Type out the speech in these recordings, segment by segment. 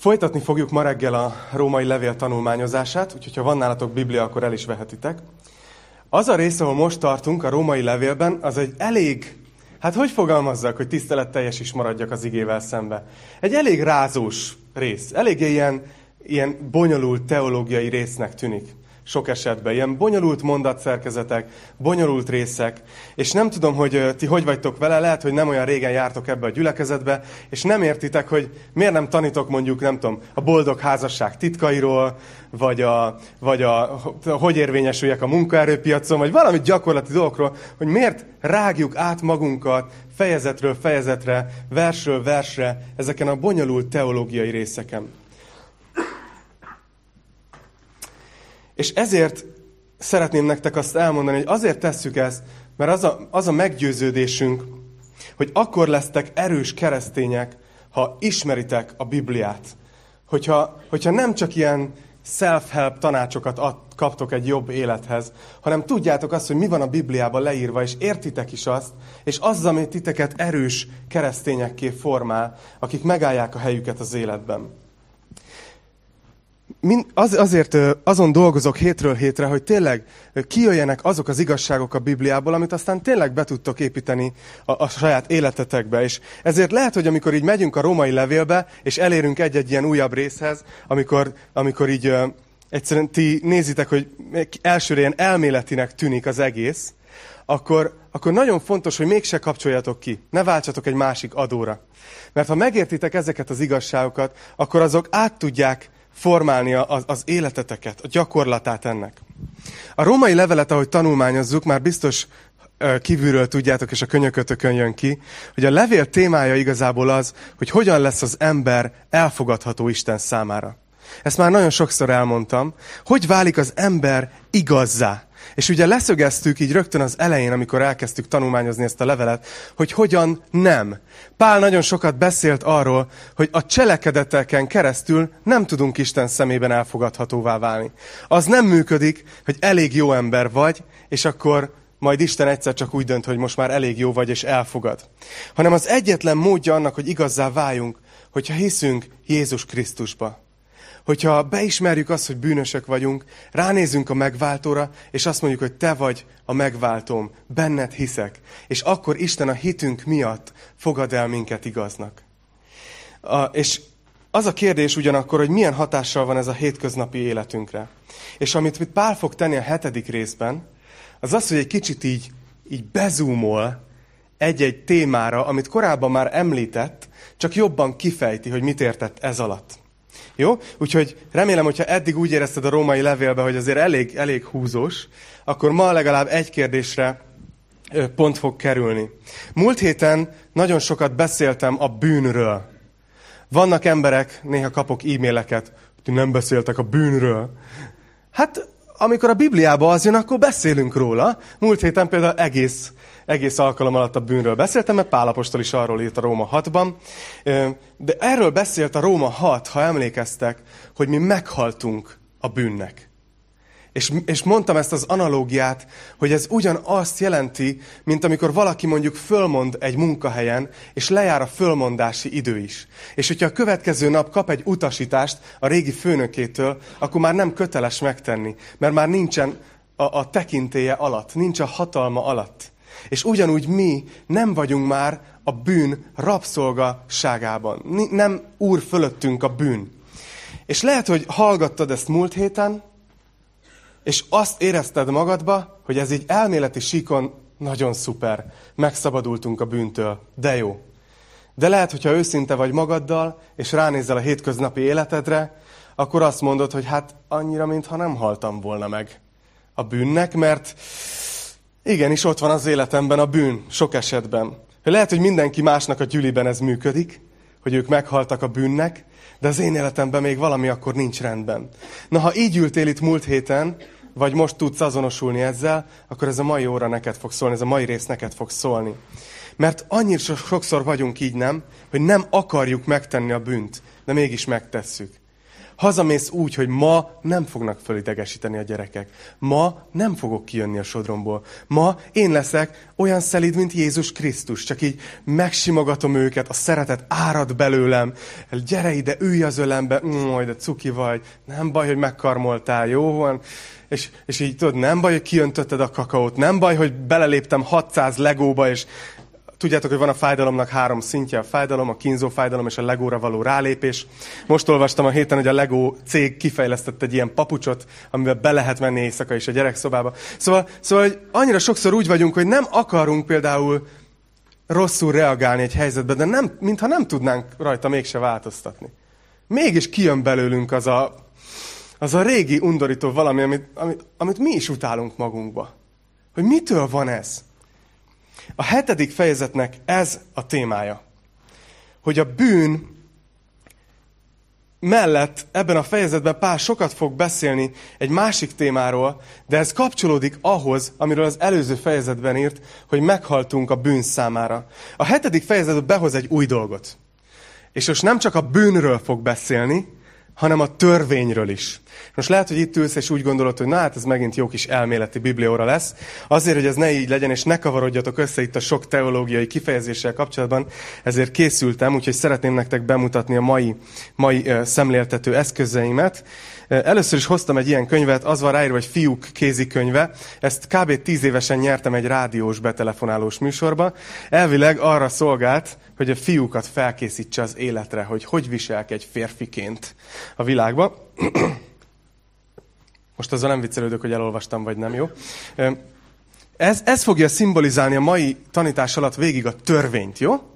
Folytatni fogjuk ma reggel a római levél tanulmányozását, úgyhogy ha van nálatok Biblia, akkor el is vehetitek. Az a rész, ahol most tartunk a római levélben, az egy elég, hát hogy fogalmazzak, hogy tiszteletteljes is maradjak az igével szembe. Egy elég rázós rész, eléggé ilyen, ilyen bonyolult teológiai résznek tűnik sok esetben. Ilyen bonyolult mondatszerkezetek, bonyolult részek, és nem tudom, hogy ti hogy vagytok vele, lehet, hogy nem olyan régen jártok ebbe a gyülekezetbe, és nem értitek, hogy miért nem tanítok mondjuk, nem tudom, a boldog házasság titkairól, vagy, a, vagy a, hogy érvényesüljek a munkaerőpiacon, vagy valami gyakorlati dolgokról, hogy miért rágjuk át magunkat fejezetről fejezetre, versről versre ezeken a bonyolult teológiai részeken. És ezért szeretném nektek azt elmondani, hogy azért tesszük ezt, mert az a, az a meggyőződésünk, hogy akkor lesztek erős keresztények, ha ismeritek a Bibliát. Hogyha, hogyha nem csak ilyen self-help tanácsokat ad, kaptok egy jobb élethez, hanem tudjátok azt, hogy mi van a Bibliában leírva, és értitek is azt, és az, ami titeket erős keresztényekké formál, akik megállják a helyüket az életben az, azért azon dolgozok hétről hétre, hogy tényleg kijöjjenek azok az igazságok a Bibliából, amit aztán tényleg be tudtok építeni a, a saját életetekbe. És ezért lehet, hogy amikor így megyünk a római levélbe, és elérünk egy-egy ilyen újabb részhez, amikor, amikor így egyszerűen ti nézitek, hogy elsőre ilyen elméletinek tűnik az egész, akkor, akkor nagyon fontos, hogy mégse kapcsoljatok ki. Ne váltsatok egy másik adóra. Mert ha megértitek ezeket az igazságokat, akkor azok át tudják formálni az, az életeteket, a gyakorlatát ennek. A római levelet, ahogy tanulmányozzuk, már biztos kívülről tudjátok, és a könyökötökön jön ki, hogy a levél témája igazából az, hogy hogyan lesz az ember elfogadható Isten számára. Ezt már nagyon sokszor elmondtam. Hogy válik az ember igazzá? És ugye leszögeztük így rögtön az elején, amikor elkezdtük tanulmányozni ezt a levelet, hogy hogyan nem. Pál nagyon sokat beszélt arról, hogy a cselekedeteken keresztül nem tudunk Isten szemében elfogadhatóvá válni. Az nem működik, hogy elég jó ember vagy, és akkor majd Isten egyszer csak úgy dönt, hogy most már elég jó vagy, és elfogad. Hanem az egyetlen módja annak, hogy igazzá váljunk, hogyha hiszünk Jézus Krisztusba hogyha beismerjük azt, hogy bűnösök vagyunk, ránézünk a megváltóra, és azt mondjuk, hogy te vagy a megváltóm, benned hiszek, és akkor Isten a hitünk miatt fogad el minket igaznak. A, és az a kérdés ugyanakkor, hogy milyen hatással van ez a hétköznapi életünkre. És amit mit Pál fog tenni a hetedik részben, az az, hogy egy kicsit így, így bezúmol egy-egy témára, amit korábban már említett, csak jobban kifejti, hogy mit értett ez alatt. Jó? Úgyhogy remélem, hogyha eddig úgy érezted a római levélbe, hogy azért elég, elég húzós, akkor ma legalább egy kérdésre pont fog kerülni. Múlt héten nagyon sokat beszéltem a bűnről. Vannak emberek, néha kapok e-maileket, hogy nem beszéltek a bűnről. Hát, amikor a Bibliába az jön, akkor beszélünk róla. Múlt héten például egész egész alkalom alatt a bűnről beszéltem, mert Pálapostól is arról írt a Róma 6-ban. De erről beszélt a Róma 6, ha emlékeztek, hogy mi meghaltunk a bűnnek. És, és mondtam ezt az analógiát, hogy ez ugyanazt jelenti, mint amikor valaki mondjuk fölmond egy munkahelyen, és lejár a fölmondási idő is. És hogyha a következő nap kap egy utasítást a régi főnökétől, akkor már nem köteles megtenni, mert már nincsen a, a tekintéje alatt, nincs a hatalma alatt. És ugyanúgy mi nem vagyunk már a bűn rabszolgaságában. Nem úr fölöttünk a bűn. És lehet, hogy hallgattad ezt múlt héten, és azt érezted magadba, hogy ez így elméleti síkon nagyon szuper. Megszabadultunk a bűntől. De jó. De lehet, hogyha őszinte vagy magaddal, és ránézel a hétköznapi életedre, akkor azt mondod, hogy hát annyira, mintha nem haltam volna meg a bűnnek, mert Igenis, ott van az életemben a bűn, sok esetben. Lehet, hogy mindenki másnak a gyüliben ez működik, hogy ők meghaltak a bűnnek, de az én életemben még valami akkor nincs rendben. Na, ha így ültél itt múlt héten, vagy most tudsz azonosulni ezzel, akkor ez a mai óra neked fog szólni, ez a mai rész neked fog szólni. Mert annyira sokszor vagyunk így, nem, hogy nem akarjuk megtenni a bűnt, de mégis megtesszük. Hazamész úgy, hogy ma nem fognak fölidegesíteni a gyerekek. Ma nem fogok kijönni a sodromból. Ma én leszek olyan szelíd, mint Jézus Krisztus. Csak így megsimogatom őket, a szeretet árad belőlem. Gyere ide, ülj az ölembe, majd de cuki vagy. Nem baj, hogy megkarmoltál, jó van? És, és így tudod, nem baj, hogy kiöntötted a kakaót, nem baj, hogy beleléptem 600 legóba, és Tudjátok, hogy van a fájdalomnak három szintje, a fájdalom, a kínzó fájdalom és a legóra való rálépés. Most olvastam a héten, hogy a Lego cég kifejlesztett egy ilyen papucsot, amivel be lehet menni éjszaka is a gyerekszobába. Szóval, szóval hogy annyira sokszor úgy vagyunk, hogy nem akarunk például rosszul reagálni egy helyzetbe, de nem, mintha nem tudnánk rajta mégse változtatni. Mégis kijön belőlünk az a, az a régi undorító valami, amit, amit, amit mi is utálunk magunkba. Hogy mitől van ez? A hetedik fejezetnek ez a témája. Hogy a bűn mellett ebben a fejezetben Pál sokat fog beszélni egy másik témáról, de ez kapcsolódik ahhoz, amiről az előző fejezetben írt, hogy meghaltunk a bűn számára. A hetedik fejezetben behoz egy új dolgot. És most nem csak a bűnről fog beszélni, hanem a törvényről is. Most lehet, hogy itt ülsz, és úgy gondolod, hogy na hát ez megint jó kis elméleti biblióra lesz. Azért, hogy ez ne így legyen, és ne kavarodjatok össze itt a sok teológiai kifejezéssel kapcsolatban, ezért készültem, úgyhogy szeretném nektek bemutatni a mai, mai szemléltető eszközeimet. Először is hoztam egy ilyen könyvet, az van ráírva, hogy fiúk kézikönyve. Ezt kb. tíz évesen nyertem egy rádiós betelefonálós műsorba. Elvileg arra szolgált, hogy a fiúkat felkészítse az életre, hogy hogy viselk egy férfiként a világba. Most azzal nem viccelődök, hogy elolvastam, vagy nem, jó? Ez, ez fogja szimbolizálni a mai tanítás alatt végig a törvényt, jó?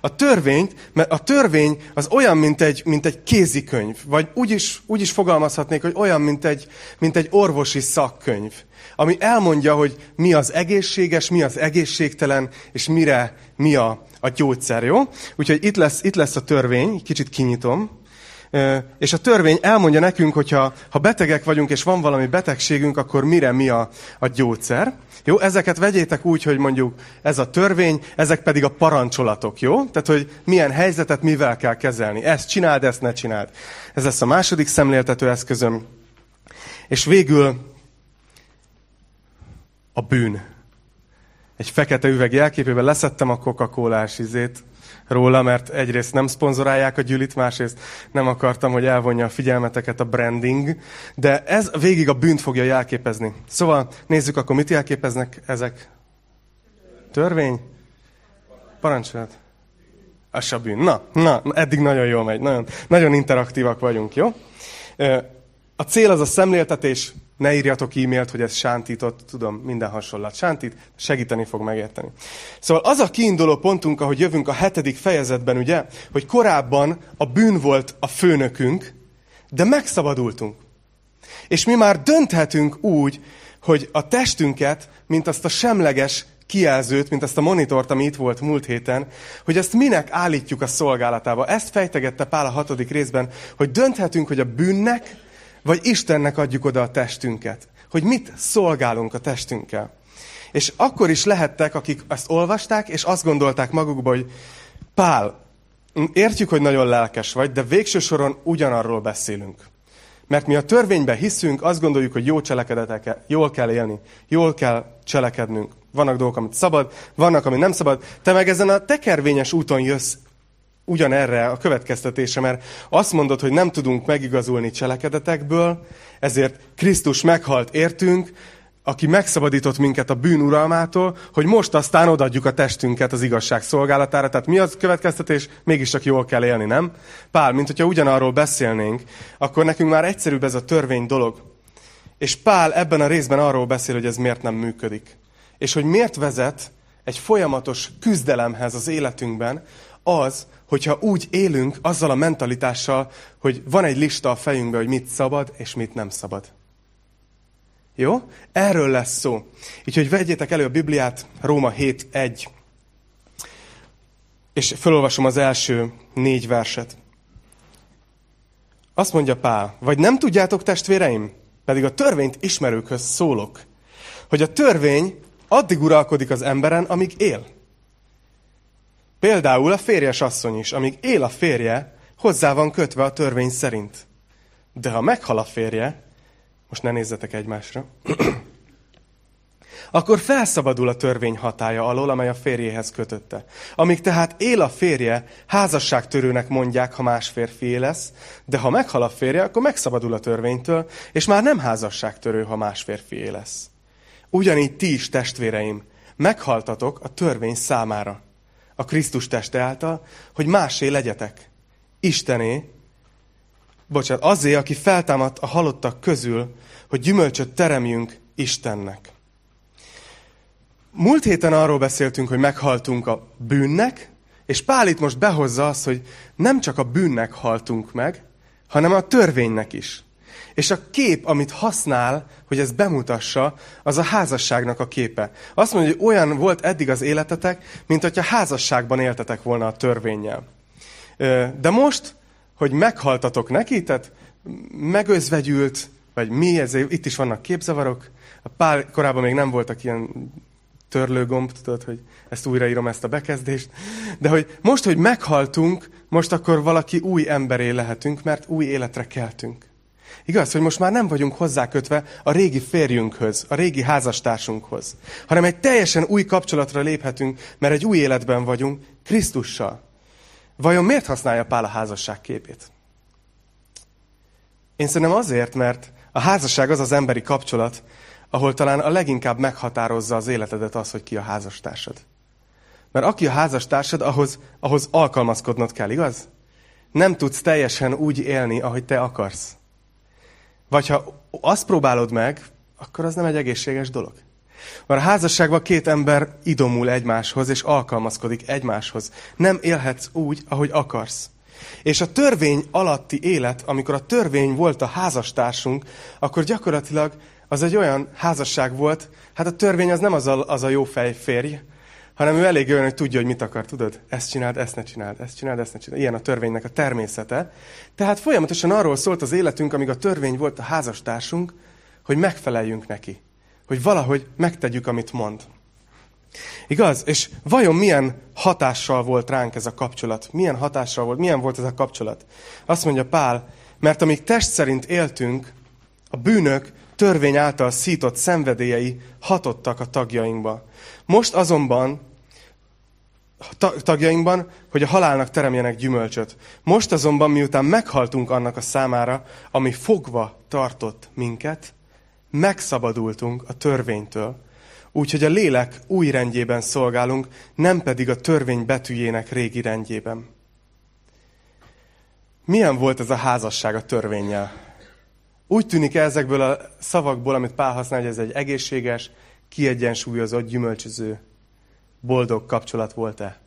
A törvényt, mert a törvény az olyan, mint egy, mint egy kézikönyv, vagy úgy is, úgy is fogalmazhatnék, hogy olyan, mint egy, mint egy orvosi szakkönyv, ami elmondja, hogy mi az egészséges, mi az egészségtelen, és mire mi a, a gyógyszer, jó? Úgyhogy itt lesz, itt lesz a törvény, kicsit kinyitom, és a törvény elmondja nekünk, hogyha ha betegek vagyunk, és van valami betegségünk, akkor mire mi a, a gyógyszer. Jó, ezeket vegyétek úgy, hogy mondjuk ez a törvény, ezek pedig a parancsolatok, jó? Tehát, hogy milyen helyzetet mivel kell kezelni. Ezt csináld, ezt ne csináld. Ez lesz a második szemléltető eszközöm. És végül a bűn. Egy fekete üveg jelképében leszettem a Coca-Colás izét, róla, mert egyrészt nem szponzorálják a gyűlit, másrészt nem akartam, hogy elvonja a figyelmeteket a branding, de ez végig a bűnt fogja jelképezni. Szóval nézzük akkor, mit jelképeznek ezek? Törvény? Parancsolat? A bűn. Na, na, eddig nagyon jól megy, nagyon, nagyon interaktívak vagyunk, jó? A cél az a szemléltetés, ne írjatok e-mailt, hogy ez sántított, tudom, minden hasonlat sántít, segíteni fog megérteni. Szóval az a kiinduló pontunk, ahogy jövünk a hetedik fejezetben, ugye, hogy korábban a bűn volt a főnökünk, de megszabadultunk. És mi már dönthetünk úgy, hogy a testünket, mint azt a semleges kijelzőt, mint azt a monitort, ami itt volt múlt héten, hogy ezt minek állítjuk a szolgálatába. Ezt fejtegette Pál a hatodik részben, hogy dönthetünk, hogy a bűnnek vagy Istennek adjuk oda a testünket. Hogy mit szolgálunk a testünkkel. És akkor is lehettek, akik ezt olvasták, és azt gondolták magukba, hogy Pál, értjük, hogy nagyon lelkes vagy, de végső soron ugyanarról beszélünk. Mert mi a törvényben hiszünk, azt gondoljuk, hogy jó cselekedeteket, jól kell élni, jól kell cselekednünk. Vannak dolgok, amit szabad, vannak, amit nem szabad. Te meg ezen a tekervényes úton jössz ugyanerre a következtetése, mert azt mondod, hogy nem tudunk megigazulni cselekedetekből, ezért Krisztus meghalt értünk, aki megszabadított minket a bűn uralmától, hogy most aztán odaadjuk a testünket az igazság szolgálatára. Tehát mi az következtetés? Mégiscsak jól kell élni, nem? Pál, mint hogyha ugyanarról beszélnénk, akkor nekünk már egyszerűbb ez a törvény dolog. És Pál ebben a részben arról beszél, hogy ez miért nem működik. És hogy miért vezet egy folyamatos küzdelemhez az életünkben, az, hogyha úgy élünk azzal a mentalitással, hogy van egy lista a fejünkben, hogy mit szabad és mit nem szabad. Jó? Erről lesz szó. Úgyhogy vegyétek elő a Bibliát, Róma 7.1. És felolvasom az első négy verset. Azt mondja Pál, vagy nem tudjátok testvéreim, pedig a törvényt ismerőkhöz szólok, hogy a törvény addig uralkodik az emberen, amíg él. Például a férjes asszony is, amíg él a férje, hozzá van kötve a törvény szerint. De ha meghal a férje, most ne nézzetek egymásra, akkor felszabadul a törvény hatája alól, amely a férjéhez kötötte. Amíg tehát él a férje, házasságtörőnek mondják, ha más férfi lesz, de ha meghal a férje, akkor megszabadul a törvénytől, és már nem házasságtörő, ha más férfi lesz. Ugyanígy ti is, testvéreim, meghaltatok a törvény számára, a Krisztus teste által, hogy másé legyetek. Istené, bocsánat, azért, aki feltámadt a halottak közül, hogy gyümölcsöt teremjünk Istennek. Múlt héten arról beszéltünk, hogy meghaltunk a bűnnek, és Pál itt most behozza azt, hogy nem csak a bűnnek haltunk meg, hanem a törvénynek is. És a kép, amit használ, hogy ez bemutassa, az a házasságnak a képe. Azt mondja, hogy olyan volt eddig az életetek, mint hogyha házasságban éltetek volna a törvényel. De most, hogy meghaltatok neki, tehát megözvegyült, vagy mi, ez, itt is vannak képzavarok, a pár korábban még nem voltak ilyen törlőgomb, tudod, hogy ezt újraírom, ezt a bekezdést. De hogy most, hogy meghaltunk, most akkor valaki új emberé lehetünk, mert új életre keltünk. Igaz, hogy most már nem vagyunk hozzákötve a régi férjünkhöz, a régi házastársunkhoz, hanem egy teljesen új kapcsolatra léphetünk, mert egy új életben vagyunk Krisztussal. Vajon miért használja Pál a házasság képét? Én szerintem azért, mert a házasság az az emberi kapcsolat, ahol talán a leginkább meghatározza az életedet az, hogy ki a házastársad. Mert aki a házastársad, ahhoz, ahhoz alkalmazkodnod kell, igaz? Nem tudsz teljesen úgy élni, ahogy te akarsz. Vagy ha azt próbálod meg, akkor az nem egy egészséges dolog. Mert a házasságban két ember idomul egymáshoz, és alkalmazkodik egymáshoz. Nem élhetsz úgy, ahogy akarsz. És a törvény alatti élet, amikor a törvény volt a házastársunk, akkor gyakorlatilag az egy olyan házasság volt, hát a törvény az nem az a, az a jó fej férj, hanem ő elég olyan, hogy tudja, hogy mit akar, tudod? Ezt csináld, ezt ne csináld, ezt csináld, ezt ne csináld. Ilyen a törvénynek a természete. Tehát folyamatosan arról szólt az életünk, amíg a törvény volt a házastársunk, hogy megfeleljünk neki. Hogy valahogy megtegyük, amit mond. Igaz? És vajon milyen hatással volt ránk ez a kapcsolat? Milyen hatással volt? Milyen volt ez a kapcsolat? Azt mondja Pál, mert amíg test szerint éltünk, a bűnök törvény által szított szenvedélyei hatottak a tagjainkba. Most azonban tagjainkban, hogy a halálnak teremjenek gyümölcsöt. Most azonban, miután meghaltunk annak a számára, ami fogva tartott minket, megszabadultunk a törvénytől. Úgyhogy a lélek új rendjében szolgálunk, nem pedig a törvény betűjének régi rendjében. Milyen volt ez a házasság a törvényel? Úgy tűnik ezekből a szavakból, amit Pál használ, hogy ez egy egészséges, kiegyensúlyozott, gyümölcsöző, boldog kapcsolat volt-e?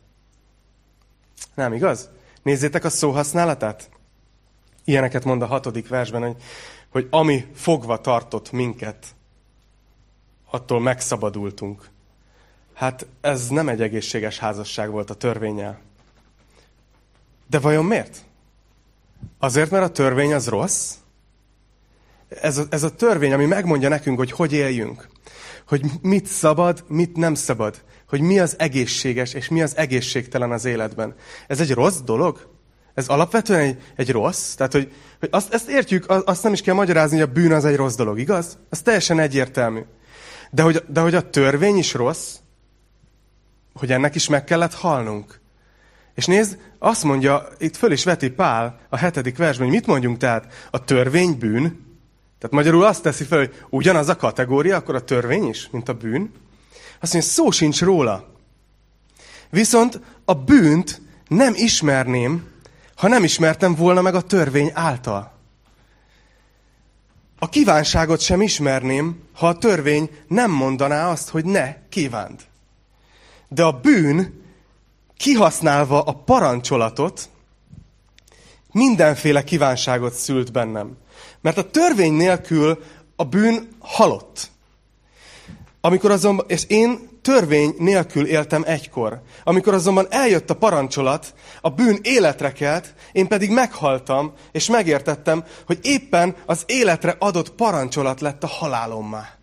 Nem igaz? Nézzétek a szóhasználatát. Ilyeneket mond a hatodik versben, hogy, hogy ami fogva tartott minket, attól megszabadultunk. Hát ez nem egy egészséges házasság volt a törvényel. De vajon miért? Azért, mert a törvény az rossz? ez a, ez a törvény, ami megmondja nekünk, hogy hogy éljünk. Hogy mit szabad, mit nem szabad. Hogy mi az egészséges, és mi az egészségtelen az életben. Ez egy rossz dolog? Ez alapvetően egy, egy rossz? Tehát, hogy, hogy azt, ezt értjük, azt nem is kell magyarázni, hogy a bűn az egy rossz dolog, igaz? Ez teljesen egyértelmű. De hogy, de hogy a törvény is rossz, hogy ennek is meg kellett halnunk. És nézd, azt mondja, itt föl is veti Pál a hetedik versben, hogy mit mondjunk tehát? A törvény bűn, tehát magyarul azt teszi fel, hogy ugyanaz a kategória, akkor a törvény is, mint a bűn. Azt mondja, szó sincs róla. Viszont a bűnt nem ismerném, ha nem ismertem volna meg a törvény által. A kívánságot sem ismerném, ha a törvény nem mondaná azt, hogy ne kívánd. De a bűn, kihasználva a parancsolatot, mindenféle kívánságot szült bennem. Mert a törvény nélkül a bűn halott. Amikor azonban, és én törvény nélkül éltem egykor. Amikor azonban eljött a parancsolat, a bűn életre kelt, én pedig meghaltam, és megértettem, hogy éppen az életre adott parancsolat lett a halálommá.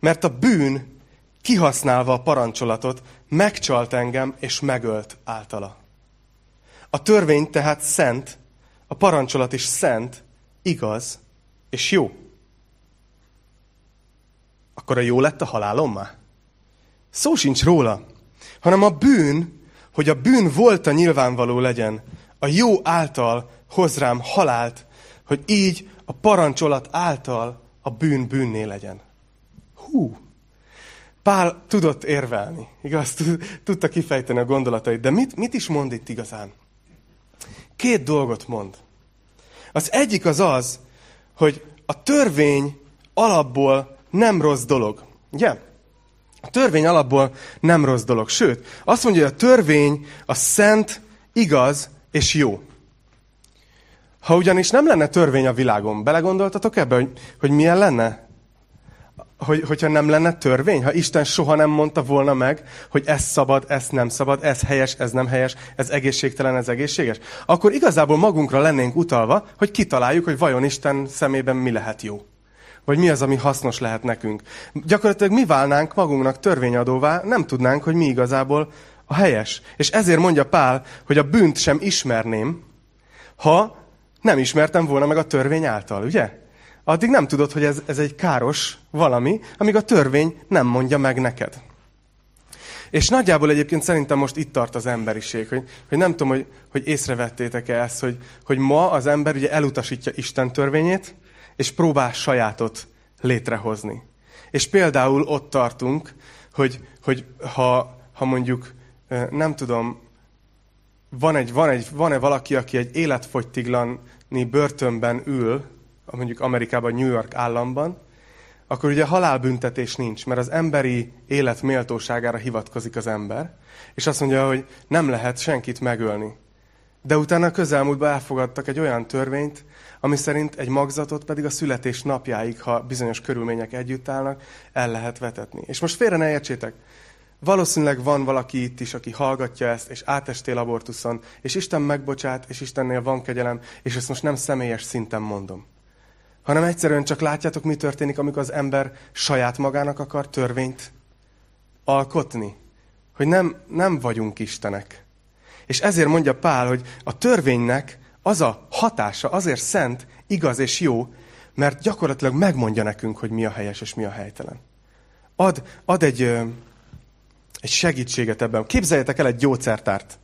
Mert a bűn, kihasználva a parancsolatot, megcsalt engem, és megölt általa. A törvény tehát szent, a parancsolat is szent, igaz és jó. Akkor a jó lett a halálom már? Szó sincs róla, hanem a bűn, hogy a bűn volt a nyilvánvaló legyen, a jó által hoz rám halált, hogy így a parancsolat által a bűn bűnné legyen. Hú! Pál tudott érvelni, igaz? Tudta kifejteni a gondolatait, de mit, mit is mond itt igazán? Két dolgot mond. Az egyik az az, hogy a törvény alapból nem rossz dolog. Ugye? A törvény alapból nem rossz dolog. Sőt, azt mondja, hogy a törvény a szent, igaz és jó. Ha ugyanis nem lenne törvény a világon, belegondoltatok ebbe, hogy, hogy milyen lenne? Hogy, hogyha nem lenne törvény, ha Isten soha nem mondta volna meg, hogy ez szabad, ez nem szabad, ez helyes, ez nem helyes, ez egészségtelen, ez egészséges, akkor igazából magunkra lennénk utalva, hogy kitaláljuk, hogy vajon Isten szemében mi lehet jó. Vagy mi az, ami hasznos lehet nekünk. Gyakorlatilag mi válnánk magunknak törvényadóvá, nem tudnánk, hogy mi igazából a helyes. És ezért mondja Pál, hogy a bűnt sem ismerném, ha nem ismertem volna meg a törvény által, ugye? Addig nem tudod, hogy ez, ez egy káros valami, amíg a törvény nem mondja meg neked. És nagyjából egyébként szerintem most itt tart az emberiség, hogy, hogy nem tudom, hogy, hogy észrevettétek-e ezt, hogy, hogy ma az ember ugye elutasítja Isten törvényét, és próbál sajátot létrehozni. És például ott tartunk, hogy, hogy ha, ha mondjuk, nem tudom, van egy, van egy, van-e valaki, aki egy életfogytiglani börtönben ül, mondjuk Amerikában, New York államban, akkor ugye halálbüntetés nincs, mert az emberi élet méltóságára hivatkozik az ember, és azt mondja, hogy nem lehet senkit megölni. De utána közelmúltban elfogadtak egy olyan törvényt, ami szerint egy magzatot pedig a születés napjáig, ha bizonyos körülmények együtt állnak, el lehet vetetni. És most félre ne értsétek, valószínűleg van valaki itt is, aki hallgatja ezt, és átestél abortuszon, és Isten megbocsát, és Istennél van kegyelem, és ezt most nem személyes szinten mondom. Hanem egyszerűen csak látjátok, mi történik, amikor az ember saját magának akar törvényt alkotni. Hogy nem, nem vagyunk Istenek. És ezért mondja Pál, hogy a törvénynek az a hatása azért szent, igaz és jó, mert gyakorlatilag megmondja nekünk, hogy mi a helyes és mi a helytelen. Ad, ad egy, egy segítséget ebben. Képzeljetek el egy gyógyszertárt.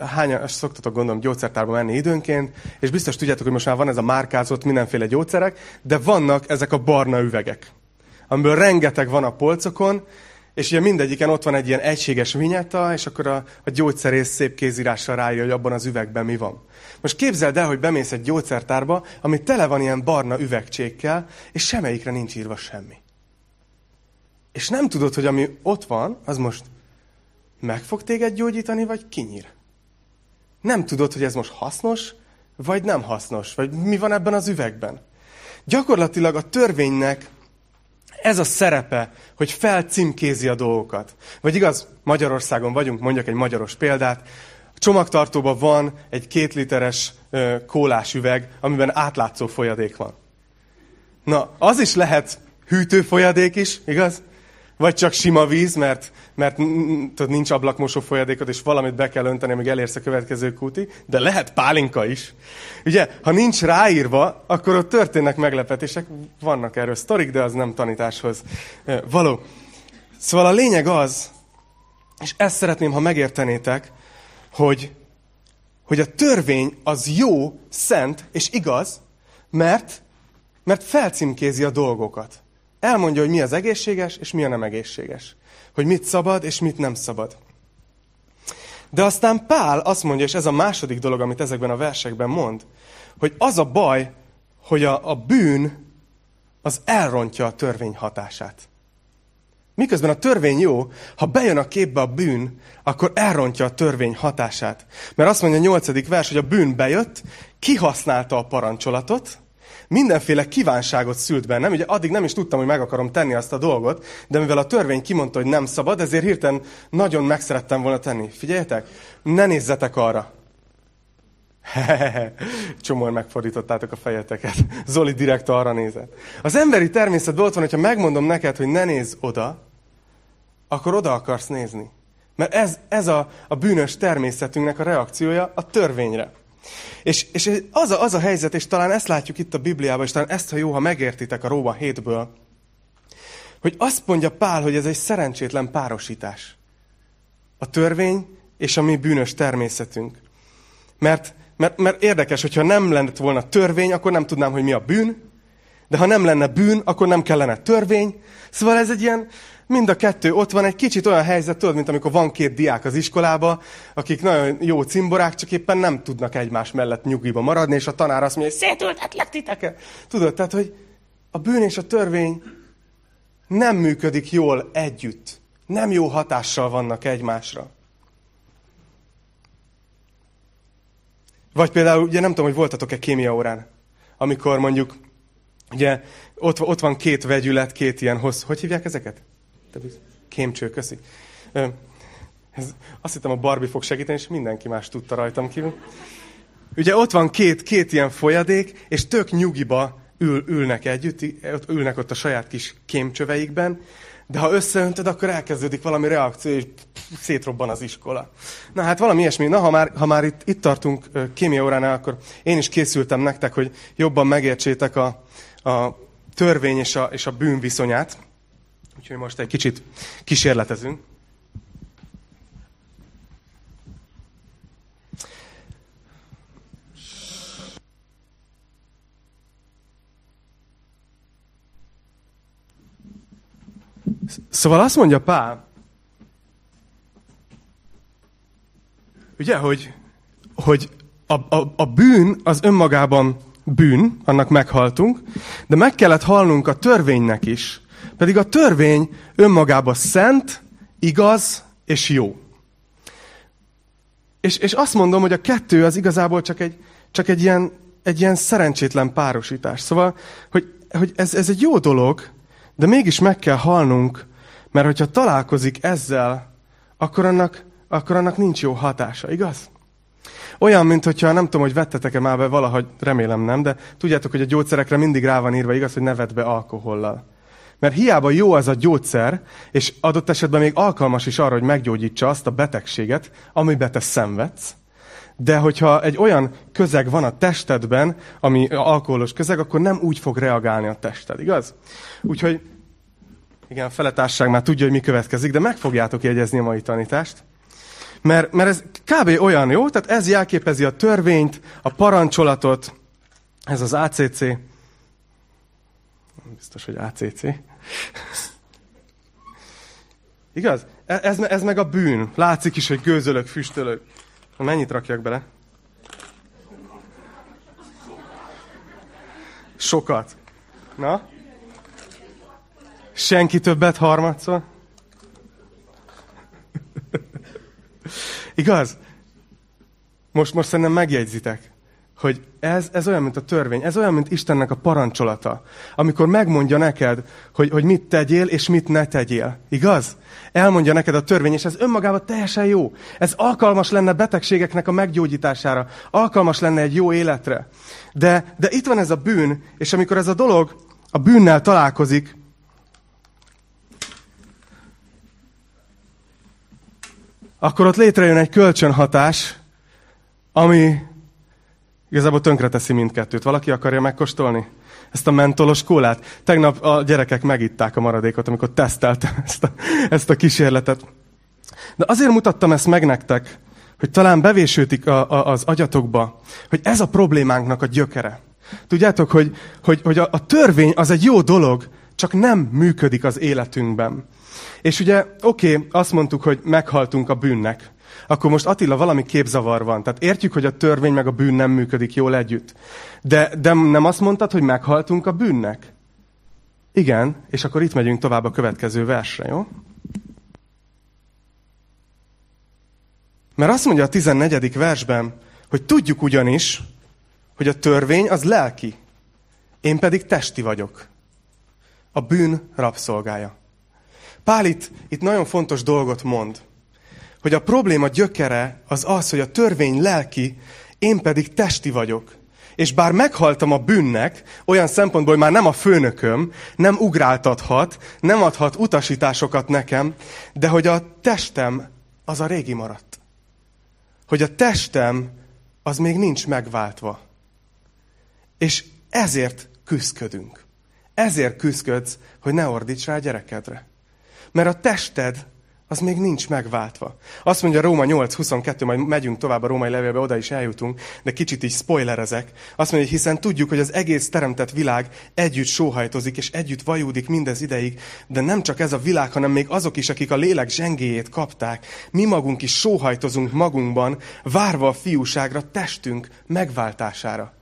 Hányan szoktatok gondolom gyógyszertárba menni időnként, és biztos tudjátok, hogy most már van ez a márkázott mindenféle gyógyszerek, de vannak ezek a barna üvegek, amiből rengeteg van a polcokon, és ugye mindegyiken ott van egy ilyen egységes vinyeta, és akkor a, a gyógyszerész szép kézírással ráírja, hogy abban az üvegben mi van. Most képzeld el, hogy bemész egy gyógyszertárba, ami tele van ilyen barna üvegcsékkel, és semmelyikre nincs írva semmi. És nem tudod, hogy ami ott van, az most meg fog téged gyógyítani, vagy kinyír. Nem tudod, hogy ez most hasznos, vagy nem hasznos, vagy mi van ebben az üvegben. Gyakorlatilag a törvénynek ez a szerepe, hogy felcímkézi a dolgokat. Vagy igaz, Magyarországon vagyunk, mondjak egy magyaros példát, csomagtartóban van egy két literes kólás üveg, amiben átlátszó folyadék van. Na, az is lehet hűtő folyadék is, igaz? Vagy csak sima víz, mert, mert tudod, nincs ablakmosó folyadékod, és valamit be kell önteni, amíg elérsz a következő kúti, de lehet pálinka is. Ugye, ha nincs ráírva, akkor ott történnek meglepetések, vannak erről sztorik, de az nem tanításhoz való. Szóval a lényeg az, és ezt szeretném, ha megértenétek, hogy, hogy a törvény az jó, szent és igaz, mert, mert felcímkézi a dolgokat. Elmondja, hogy mi az egészséges, és mi a nem egészséges. Hogy mit szabad, és mit nem szabad. De aztán Pál azt mondja, és ez a második dolog, amit ezekben a versekben mond, hogy az a baj, hogy a, a bűn az elrontja a törvény hatását. Miközben a törvény jó, ha bejön a képbe a bűn, akkor elrontja a törvény hatását. Mert azt mondja a nyolcadik vers, hogy a bűn bejött, kihasználta a parancsolatot, mindenféle kívánságot szült bennem. Ugye addig nem is tudtam, hogy meg akarom tenni azt a dolgot, de mivel a törvény kimondta, hogy nem szabad, ezért hirtelen nagyon megszerettem volna tenni. Figyeljetek, ne nézzetek arra. Csomóan megfordítottátok a fejeteket. Zoli direkt arra nézett. Az emberi természetben ott van, hogyha megmondom neked, hogy ne nézz oda, akkor oda akarsz nézni. Mert ez, ez a, a bűnös természetünknek a reakciója a törvényre. És, és az, a, az a helyzet, és talán ezt látjuk itt a Bibliában, és talán ezt, ha jó, ha megértitek a Róma 7-ből, hogy azt mondja Pál, hogy ez egy szerencsétlen párosítás. A törvény és a mi bűnös természetünk. Mert, mert, mert érdekes, hogyha nem lenne volna törvény, akkor nem tudnám, hogy mi a bűn, de ha nem lenne bűn, akkor nem kellene törvény. Szóval ez egy ilyen, mind a kettő ott van, egy kicsit olyan helyzet, tudod, mint amikor van két diák az iskolába, akik nagyon jó cimborák, csak éppen nem tudnak egymás mellett nyugiba maradni, és a tanár azt mondja, hogy szétültetlek titeket. Tudod, tehát, hogy a bűn és a törvény nem működik jól együtt. Nem jó hatással vannak egymásra. Vagy például, ugye nem tudom, hogy voltatok-e kémia órán, amikor mondjuk, ugye ott, ott van két vegyület, két ilyen hossz, hogy hívják ezeket? Kémcső, köszi. Ez, azt hittem a Barbie fog segíteni, és mindenki más tudta rajtam kívül. Ugye ott van két, két ilyen folyadék, és tök nyugiba ül, ülnek együtt, ülnek ott a saját kis kémcsöveikben, de ha összeöntöd, akkor elkezdődik valami reakció, és szétrobban az iskola. Na hát valami ilyesmi. Na, ha már, ha már itt, itt tartunk kémia óránál, akkor én is készültem nektek, hogy jobban megértsétek a, a törvény és a, és a bűn viszonyát. Úgyhogy most egy kicsit kísérletezünk. Szóval azt mondja Pál, ugye, hogy, hogy a, a, a bűn az önmagában bűn, annak meghaltunk, de meg kellett halnunk a törvénynek is. Pedig a törvény önmagában szent, igaz és jó. És, és azt mondom, hogy a kettő az igazából csak egy, csak egy, ilyen, egy ilyen szerencsétlen párosítás. Szóval, hogy, hogy ez, ez egy jó dolog, de mégis meg kell halnunk, mert hogyha találkozik ezzel, akkor annak, akkor annak nincs jó hatása, igaz? Olyan, mint hogyha nem tudom, hogy vettetek-e már be valahogy, remélem nem, de tudjátok, hogy a gyógyszerekre mindig rá van írva, igaz, hogy ne vedd be alkohollal. Mert hiába jó az a gyógyszer, és adott esetben még alkalmas is arra, hogy meggyógyítsa azt a betegséget, amiben te szenvedsz, de hogyha egy olyan közeg van a testedben, ami alkoholos közeg, akkor nem úgy fog reagálni a tested, igaz? Úgyhogy, igen, a feletárság már tudja, hogy mi következik, de meg fogjátok jegyezni a mai tanítást. Mert, mert ez kb. olyan, jó? Tehát ez jelképezi a törvényt, a parancsolatot, ez az ACC. Biztos, hogy ACC. Igaz? E, ez, ez meg a bűn. Látszik is, hogy gőzölök, füstölök. Mennyit rakjak bele? Sokat. Na? Senki többet harmadszor? Igaz? Most, most szerintem megjegyzitek, hogy ez, ez olyan, mint a törvény, ez olyan, mint Istennek a parancsolata, amikor megmondja neked, hogy, hogy mit tegyél, és mit ne tegyél. Igaz? Elmondja neked a törvény, és ez önmagában teljesen jó. Ez alkalmas lenne betegségeknek a meggyógyítására, alkalmas lenne egy jó életre. De, de itt van ez a bűn, és amikor ez a dolog a bűnnel találkozik, akkor ott létrejön egy kölcsönhatás, ami igazából tönkreteszi mindkettőt. Valaki akarja megkóstolni? Ezt a mentolos kólát? Tegnap a gyerekek megitták a maradékot, amikor teszteltem ezt a, ezt a kísérletet. De azért mutattam ezt meg nektek, hogy talán bevésődik a, a, az agyatokba, hogy ez a problémánknak a gyökere. Tudjátok, hogy, hogy, hogy a, a törvény az egy jó dolog, csak nem működik az életünkben. És ugye, oké, okay, azt mondtuk, hogy meghaltunk a bűnnek. Akkor most Attila, valami képzavar van. Tehát értjük, hogy a törvény meg a bűn nem működik jól együtt. De, de nem azt mondtad, hogy meghaltunk a bűnnek? Igen, és akkor itt megyünk tovább a következő versre, jó? Mert azt mondja a 14. versben, hogy tudjuk ugyanis, hogy a törvény az lelki, én pedig testi vagyok. A bűn rabszolgája. Pál itt, itt nagyon fontos dolgot mond, hogy a probléma gyökere az az, hogy a törvény lelki, én pedig testi vagyok. És bár meghaltam a bűnnek, olyan szempontból, hogy már nem a főnököm, nem ugráltathat, nem adhat utasításokat nekem, de hogy a testem az a régi maradt. Hogy a testem az még nincs megváltva. És ezért küzdködünk. Ezért küzdködsz, hogy ne ordíts rá a gyerekedre. Mert a tested az még nincs megváltva. Azt mondja Róma 8.22, majd megyünk tovább a római levélbe, oda is eljutunk, de kicsit így spoilerezek. Azt mondja, hogy hiszen tudjuk, hogy az egész teremtett világ együtt sóhajtozik, és együtt vajúdik mindez ideig, de nem csak ez a világ, hanem még azok is, akik a lélek zsengéjét kapták. Mi magunk is sóhajtozunk magunkban, várva a fiúságra, testünk megváltására.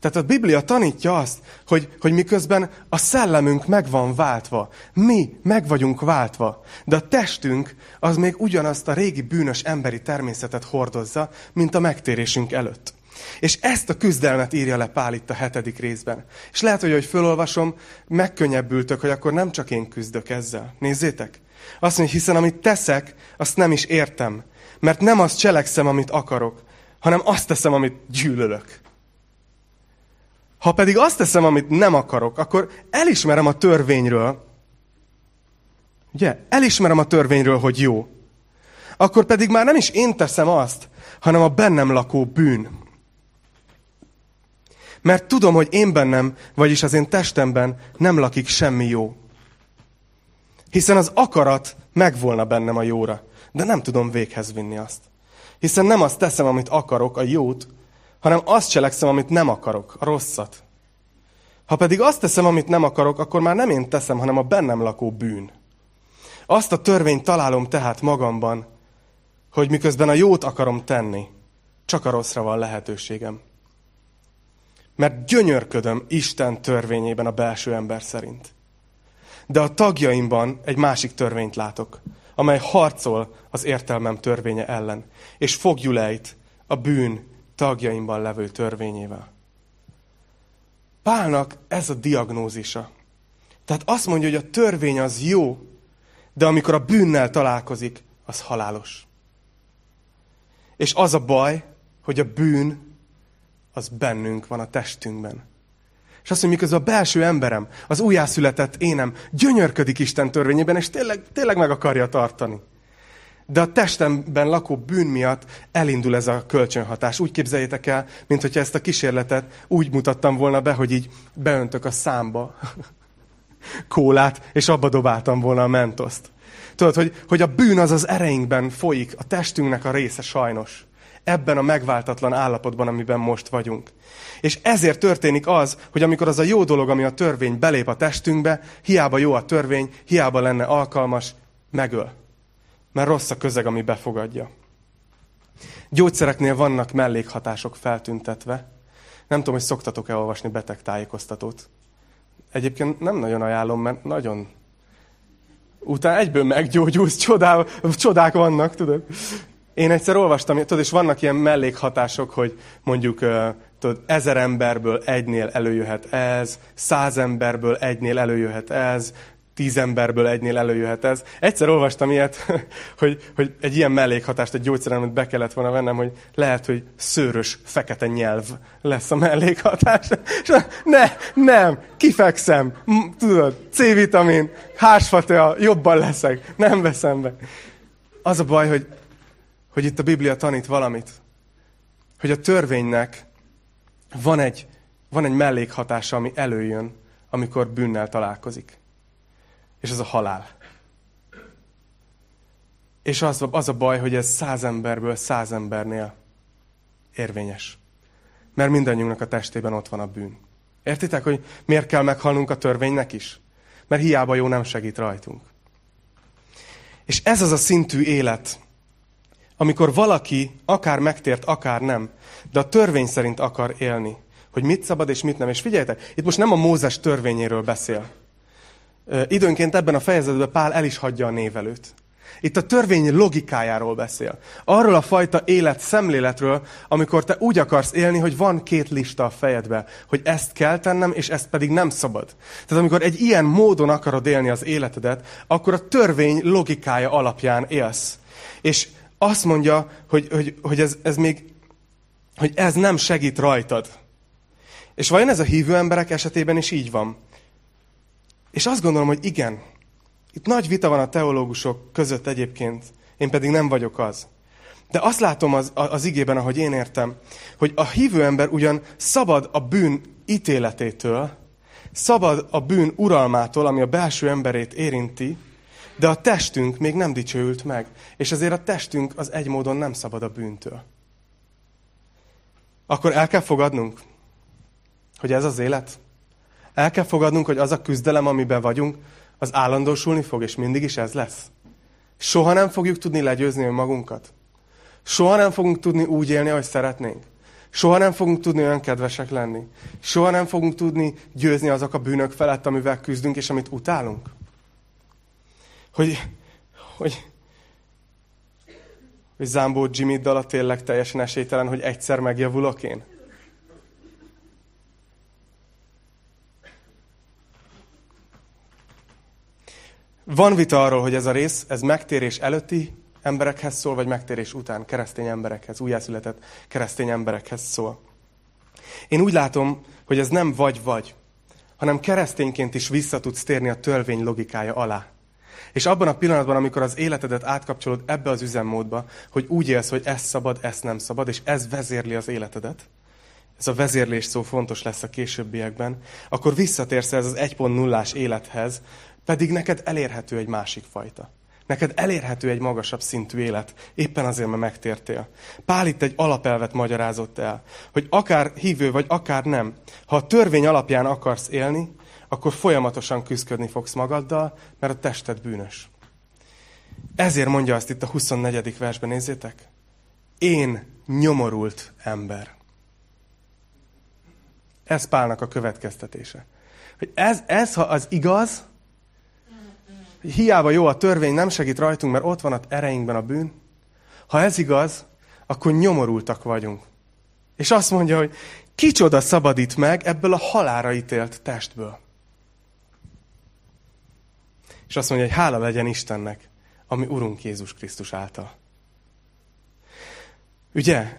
Tehát a Biblia tanítja azt, hogy, hogy miközben a szellemünk meg van váltva, mi meg vagyunk váltva, de a testünk az még ugyanazt a régi bűnös emberi természetet hordozza, mint a megtérésünk előtt. És ezt a küzdelmet írja le Pál itt a hetedik részben. És lehet, hogy, hogy fölolvasom, megkönnyebbültök, hogy akkor nem csak én küzdök ezzel. Nézzétek! Azt mondja, hiszen amit teszek, azt nem is értem. Mert nem azt cselekszem, amit akarok, hanem azt teszem, amit gyűlölök. Ha pedig azt teszem, amit nem akarok, akkor elismerem a törvényről, ugye, elismerem a törvényről, hogy jó. Akkor pedig már nem is én teszem azt, hanem a bennem lakó bűn. Mert tudom, hogy én bennem, vagyis az én testemben nem lakik semmi jó. Hiszen az akarat megvolna bennem a jóra, de nem tudom véghez vinni azt. Hiszen nem azt teszem, amit akarok, a jót, hanem azt cselekszem, amit nem akarok, a rosszat. Ha pedig azt teszem, amit nem akarok, akkor már nem én teszem, hanem a bennem lakó bűn. Azt a törvényt találom tehát magamban, hogy miközben a jót akarom tenni, csak a rosszra van lehetőségem. Mert gyönyörködöm Isten törvényében a belső ember szerint. De a tagjaimban egy másik törvényt látok, amely harcol az értelmem törvénye ellen, és fogjulejt a bűn tagjaimban levő törvényével. Pálnak ez a diagnózisa. Tehát azt mondja, hogy a törvény az jó, de amikor a bűnnel találkozik, az halálos. És az a baj, hogy a bűn az bennünk van a testünkben. És azt mondja, miközben a belső emberem, az újjászületett énem gyönyörködik Isten törvényében, és tényleg, tényleg meg akarja tartani de a testemben lakó bűn miatt elindul ez a kölcsönhatás. Úgy képzeljétek el, mint hogyha ezt a kísérletet úgy mutattam volna be, hogy így beöntök a számba kólát, és abba dobáltam volna a mentoszt. Tudod, hogy, hogy a bűn az az ereinkben folyik, a testünknek a része sajnos. Ebben a megváltatlan állapotban, amiben most vagyunk. És ezért történik az, hogy amikor az a jó dolog, ami a törvény belép a testünkbe, hiába jó a törvény, hiába lenne alkalmas, megöl mert rossz a közeg, ami befogadja. Gyógyszereknél vannak mellékhatások feltüntetve. Nem tudom, hogy szoktatok-e olvasni betegtájékoztatót. Egyébként nem nagyon ajánlom, mert nagyon... Utána egyből meggyógyulsz, csodál, csodák vannak, tudod. Én egyszer olvastam, tudod, és vannak ilyen mellékhatások, hogy mondjuk tudod, ezer emberből egynél előjöhet ez, száz emberből egynél előjöhet ez, tíz emberből egynél előjöhet ez. Egyszer olvastam ilyet, hogy, hogy egy ilyen mellékhatást, egy gyógyszeren, be kellett volna vennem, hogy lehet, hogy szőrös, fekete nyelv lesz a mellékhatás. És ne, nem, kifekszem, tudod, C-vitamin, hársfatea, jobban leszek, nem veszem be. Az a baj, hogy, hogy itt a Biblia tanít valamit. Hogy a törvénynek van egy, van egy mellékhatása, ami előjön, amikor bűnnel találkozik. És ez a halál. És az, az a baj, hogy ez száz emberből száz embernél érvényes. Mert mindannyiunknak a testében ott van a bűn. Értitek, hogy miért kell meghalnunk a törvénynek is? Mert hiába jó nem segít rajtunk. És ez az a szintű élet, amikor valaki akár megtért, akár nem, de a törvény szerint akar élni, hogy mit szabad és mit nem. És figyeljetek, itt most nem a Mózes törvényéről beszél, időnként ebben a fejezetben Pál el is hagyja a névelőt. Itt a törvény logikájáról beszél. Arról a fajta élet szemléletről, amikor te úgy akarsz élni, hogy van két lista a fejedbe, hogy ezt kell tennem, és ezt pedig nem szabad. Tehát amikor egy ilyen módon akarod élni az életedet, akkor a törvény logikája alapján élsz. És azt mondja, hogy, hogy, hogy ez, ez még, hogy ez nem segít rajtad. És vajon ez a hívő emberek esetében is így van? És azt gondolom, hogy igen. Itt nagy vita van a teológusok között egyébként, én pedig nem vagyok az. De azt látom az, az igében, ahogy én értem, hogy a hívő ember ugyan szabad a bűn ítéletétől, szabad a bűn uralmától, ami a belső emberét érinti, de a testünk még nem dicsőült meg. És ezért a testünk az egy módon nem szabad a bűntől. Akkor el kell fogadnunk, hogy ez az élet. El kell fogadnunk, hogy az a küzdelem, amiben vagyunk, az állandósulni fog, és mindig is ez lesz. Soha nem fogjuk tudni legyőzni magunkat. Soha nem fogunk tudni úgy élni, ahogy szeretnénk. Soha nem fogunk tudni olyan kedvesek lenni. Soha nem fogunk tudni győzni azok a bűnök felett, amivel küzdünk, és amit utálunk. Hogy, hogy, hogy Zámbó Jimmy dala tényleg teljesen esélytelen, hogy egyszer megjavulok én. Van vita arról, hogy ez a rész, ez megtérés előtti emberekhez szól, vagy megtérés után keresztény emberekhez, újjászületett keresztény emberekhez szól. Én úgy látom, hogy ez nem vagy-vagy, hanem keresztényként is vissza tudsz térni a törvény logikája alá. És abban a pillanatban, amikor az életedet átkapcsolod ebbe az üzemmódba, hogy úgy élsz, hogy ez szabad, ez nem szabad, és ez vezérli az életedet, ez a vezérlés szó fontos lesz a későbbiekben, akkor visszatérsz ez az 1.0-ás élethez, pedig neked elérhető egy másik fajta. Neked elérhető egy magasabb szintű élet, éppen azért, mert megtértél. Pál itt egy alapelvet magyarázott el, hogy akár hívő vagy akár nem, ha a törvény alapján akarsz élni, akkor folyamatosan küzdködni fogsz magaddal, mert a tested bűnös. Ezért mondja azt itt a 24. versben, nézzétek. Én nyomorult ember. Ez Pálnak a következtetése. Hogy ez, ez, ha az igaz, hiába jó a törvény, nem segít rajtunk, mert ott van a ereinkben a bűn. Ha ez igaz, akkor nyomorultak vagyunk. És azt mondja, hogy kicsoda szabadít meg ebből a halára ítélt testből. És azt mondja, hogy hála legyen Istennek, ami Urunk Jézus Krisztus által. Ugye?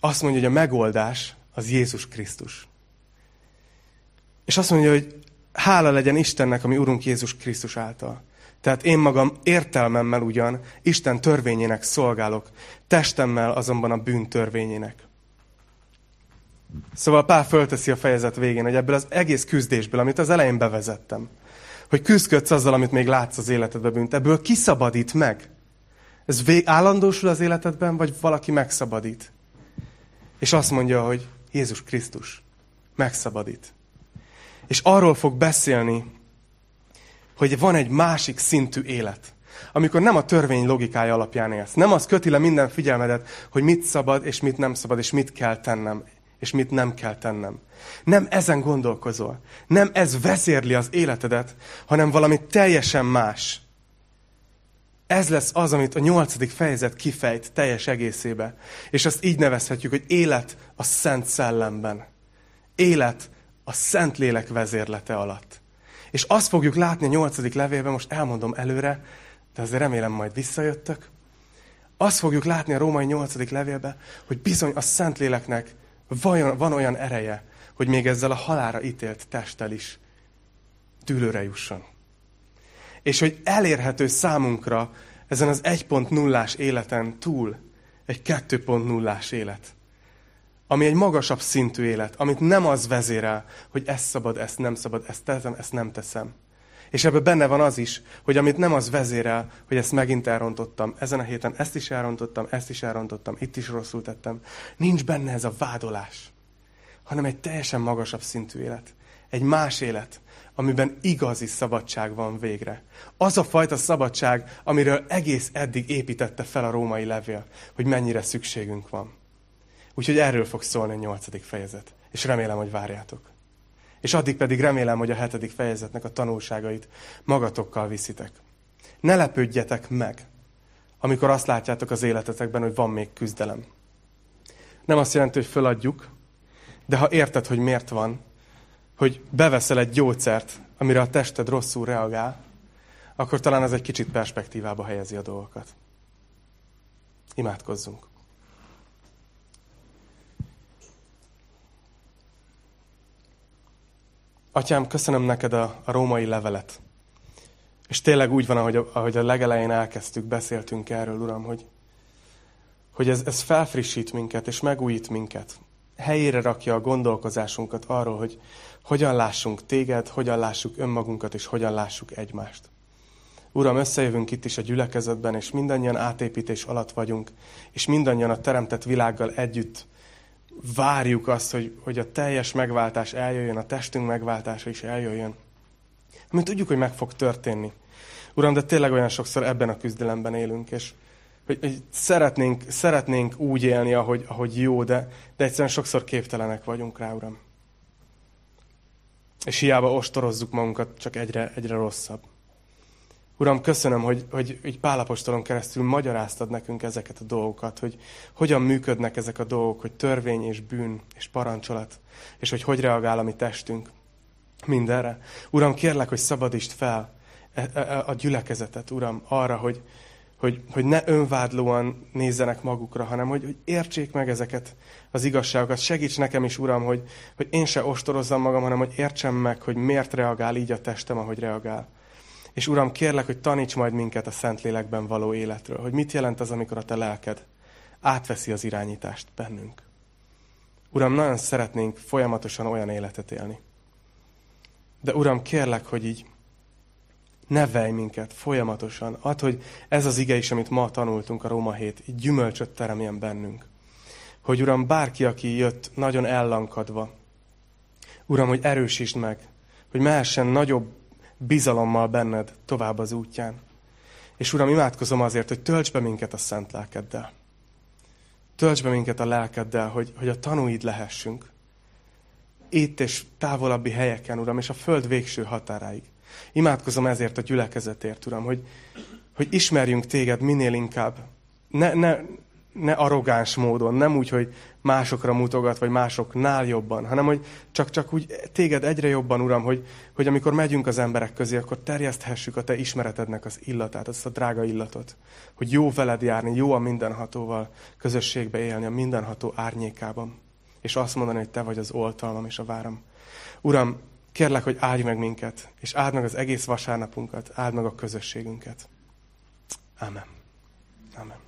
Azt mondja, hogy a megoldás az Jézus Krisztus. És azt mondja, hogy hála legyen Istennek, ami Urunk Jézus Krisztus által. Tehát én magam értelmemmel ugyan Isten törvényének szolgálok, testemmel azonban a bűn törvényének. Szóval Pál fölteszi a fejezet végén, hogy ebből az egész küzdésből, amit az elején bevezettem, hogy küzdködsz azzal, amit még látsz az életedben bűnt, ebből kiszabadít meg? Ez vég, állandósul az életedben, vagy valaki megszabadít? És azt mondja, hogy Jézus Krisztus megszabadít. És arról fog beszélni, hogy van egy másik szintű élet. Amikor nem a törvény logikája alapján élsz. Nem az köti le minden figyelmedet, hogy mit szabad, és mit nem szabad, és mit kell tennem, és mit nem kell tennem. Nem ezen gondolkozol. Nem ez vezérli az életedet, hanem valami teljesen más. Ez lesz az, amit a nyolcadik fejezet kifejt teljes egészébe. És azt így nevezhetjük, hogy élet a Szent Szellemben. Élet a Szent Lélek vezérlete alatt. És azt fogjuk látni a nyolcadik levélben, most elmondom előre, de azért remélem majd visszajöttök. Azt fogjuk látni a római nyolcadik levélben, hogy bizony a Szentléleknek van olyan ereje, hogy még ezzel a halára ítélt testtel is dűlőre jusson. És hogy elérhető számunkra ezen az 1.0-ás életen túl egy 2.0-ás élet ami egy magasabb szintű élet, amit nem az vezérel, hogy ezt szabad, ezt nem szabad, ezt teszem, ezt nem teszem. És ebben benne van az is, hogy amit nem az vezérel, hogy ezt megint elrontottam, ezen a héten ezt is elrontottam, ezt is elrontottam, itt is rosszul tettem. Nincs benne ez a vádolás, hanem egy teljesen magasabb szintű élet. Egy más élet, amiben igazi szabadság van végre. Az a fajta szabadság, amiről egész eddig építette fel a római levél, hogy mennyire szükségünk van. Úgyhogy erről fog szólni a nyolcadik fejezet. És remélem, hogy várjátok. És addig pedig remélem, hogy a hetedik fejezetnek a tanulságait magatokkal viszitek. Ne lepődjetek meg, amikor azt látjátok az életetekben, hogy van még küzdelem. Nem azt jelenti, hogy föladjuk, de ha érted, hogy miért van, hogy beveszel egy gyógyszert, amire a tested rosszul reagál, akkor talán ez egy kicsit perspektívába helyezi a dolgokat. Imádkozzunk. Atyám, köszönöm neked a, a római levelet. És tényleg úgy van, ahogy ahogy a legelején elkezdtük, beszéltünk erről, Uram, hogy hogy ez, ez felfrissít minket, és megújít minket. Helyére rakja a gondolkozásunkat arról, hogy hogyan lássunk téged, hogyan lássuk önmagunkat, és hogyan lássuk egymást. Uram, összejövünk itt is a gyülekezetben, és mindannyian átépítés alatt vagyunk, és mindannyian a teremtett világgal együtt várjuk azt, hogy, hogy a teljes megváltás eljöjjön, a testünk megváltása is eljöjjön. Mi tudjuk, hogy meg fog történni. Uram, de tényleg olyan sokszor ebben a küzdelemben élünk, és hogy, hogy szeretnénk, szeretnénk úgy élni, ahogy, ahogy jó, de, de egyszerűen sokszor képtelenek vagyunk rá, Uram. És hiába ostorozzuk magunkat, csak egyre, egyre rosszabb. Uram, köszönöm, hogy, hogy, hogy Pálapostolon keresztül magyaráztad nekünk ezeket a dolgokat, hogy hogyan működnek ezek a dolgok, hogy törvény és bűn és parancsolat, és hogy hogy reagál a mi testünk mindenre. Uram, kérlek, hogy szabadítsd fel e, e, e, a gyülekezetet, Uram, arra, hogy, hogy, hogy ne önvádlóan nézzenek magukra, hanem hogy, hogy értsék meg ezeket az igazságokat. Segíts nekem is, Uram, hogy, hogy én se ostorozzam magam, hanem hogy értsem meg, hogy miért reagál így a testem, ahogy reagál. És Uram, kérlek, hogy taníts majd minket a Szentlélekben való életről, hogy mit jelent az, amikor a te lelked átveszi az irányítást bennünk. Uram, nagyon szeretnénk folyamatosan olyan életet élni. De Uram, kérlek, hogy így nevelj minket folyamatosan. Add, hogy ez az ige is, amit ma tanultunk a Róma 7, így gyümölcsöt teremjen bennünk. Hogy Uram, bárki, aki jött nagyon ellankadva, Uram, hogy erősítsd meg, hogy mehessen nagyobb bizalommal benned tovább az útján. És Uram, imádkozom azért, hogy tölts be minket a szent lelkeddel. Tölts be minket a lelkeddel, hogy, hogy a tanúid lehessünk. Itt és távolabbi helyeken, Uram, és a föld végső határáig. Imádkozom ezért a gyülekezetért, Uram, hogy, hogy ismerjünk téged minél inkább. Ne, ne, ne arrogáns módon, nem úgy, hogy másokra mutogat, vagy másoknál jobban, hanem hogy csak, csak úgy téged egyre jobban, Uram, hogy, hogy amikor megyünk az emberek közé, akkor terjeszthessük a Te ismeretednek az illatát, azt a drága illatot. Hogy jó veled járni, jó a mindenhatóval közösségbe élni, a mindenható árnyékában. És azt mondani, hogy Te vagy az oltalmam és a váram. Uram, kérlek, hogy áldj meg minket, és áld meg az egész vasárnapunkat, áld meg a közösségünket. Amen. Amen.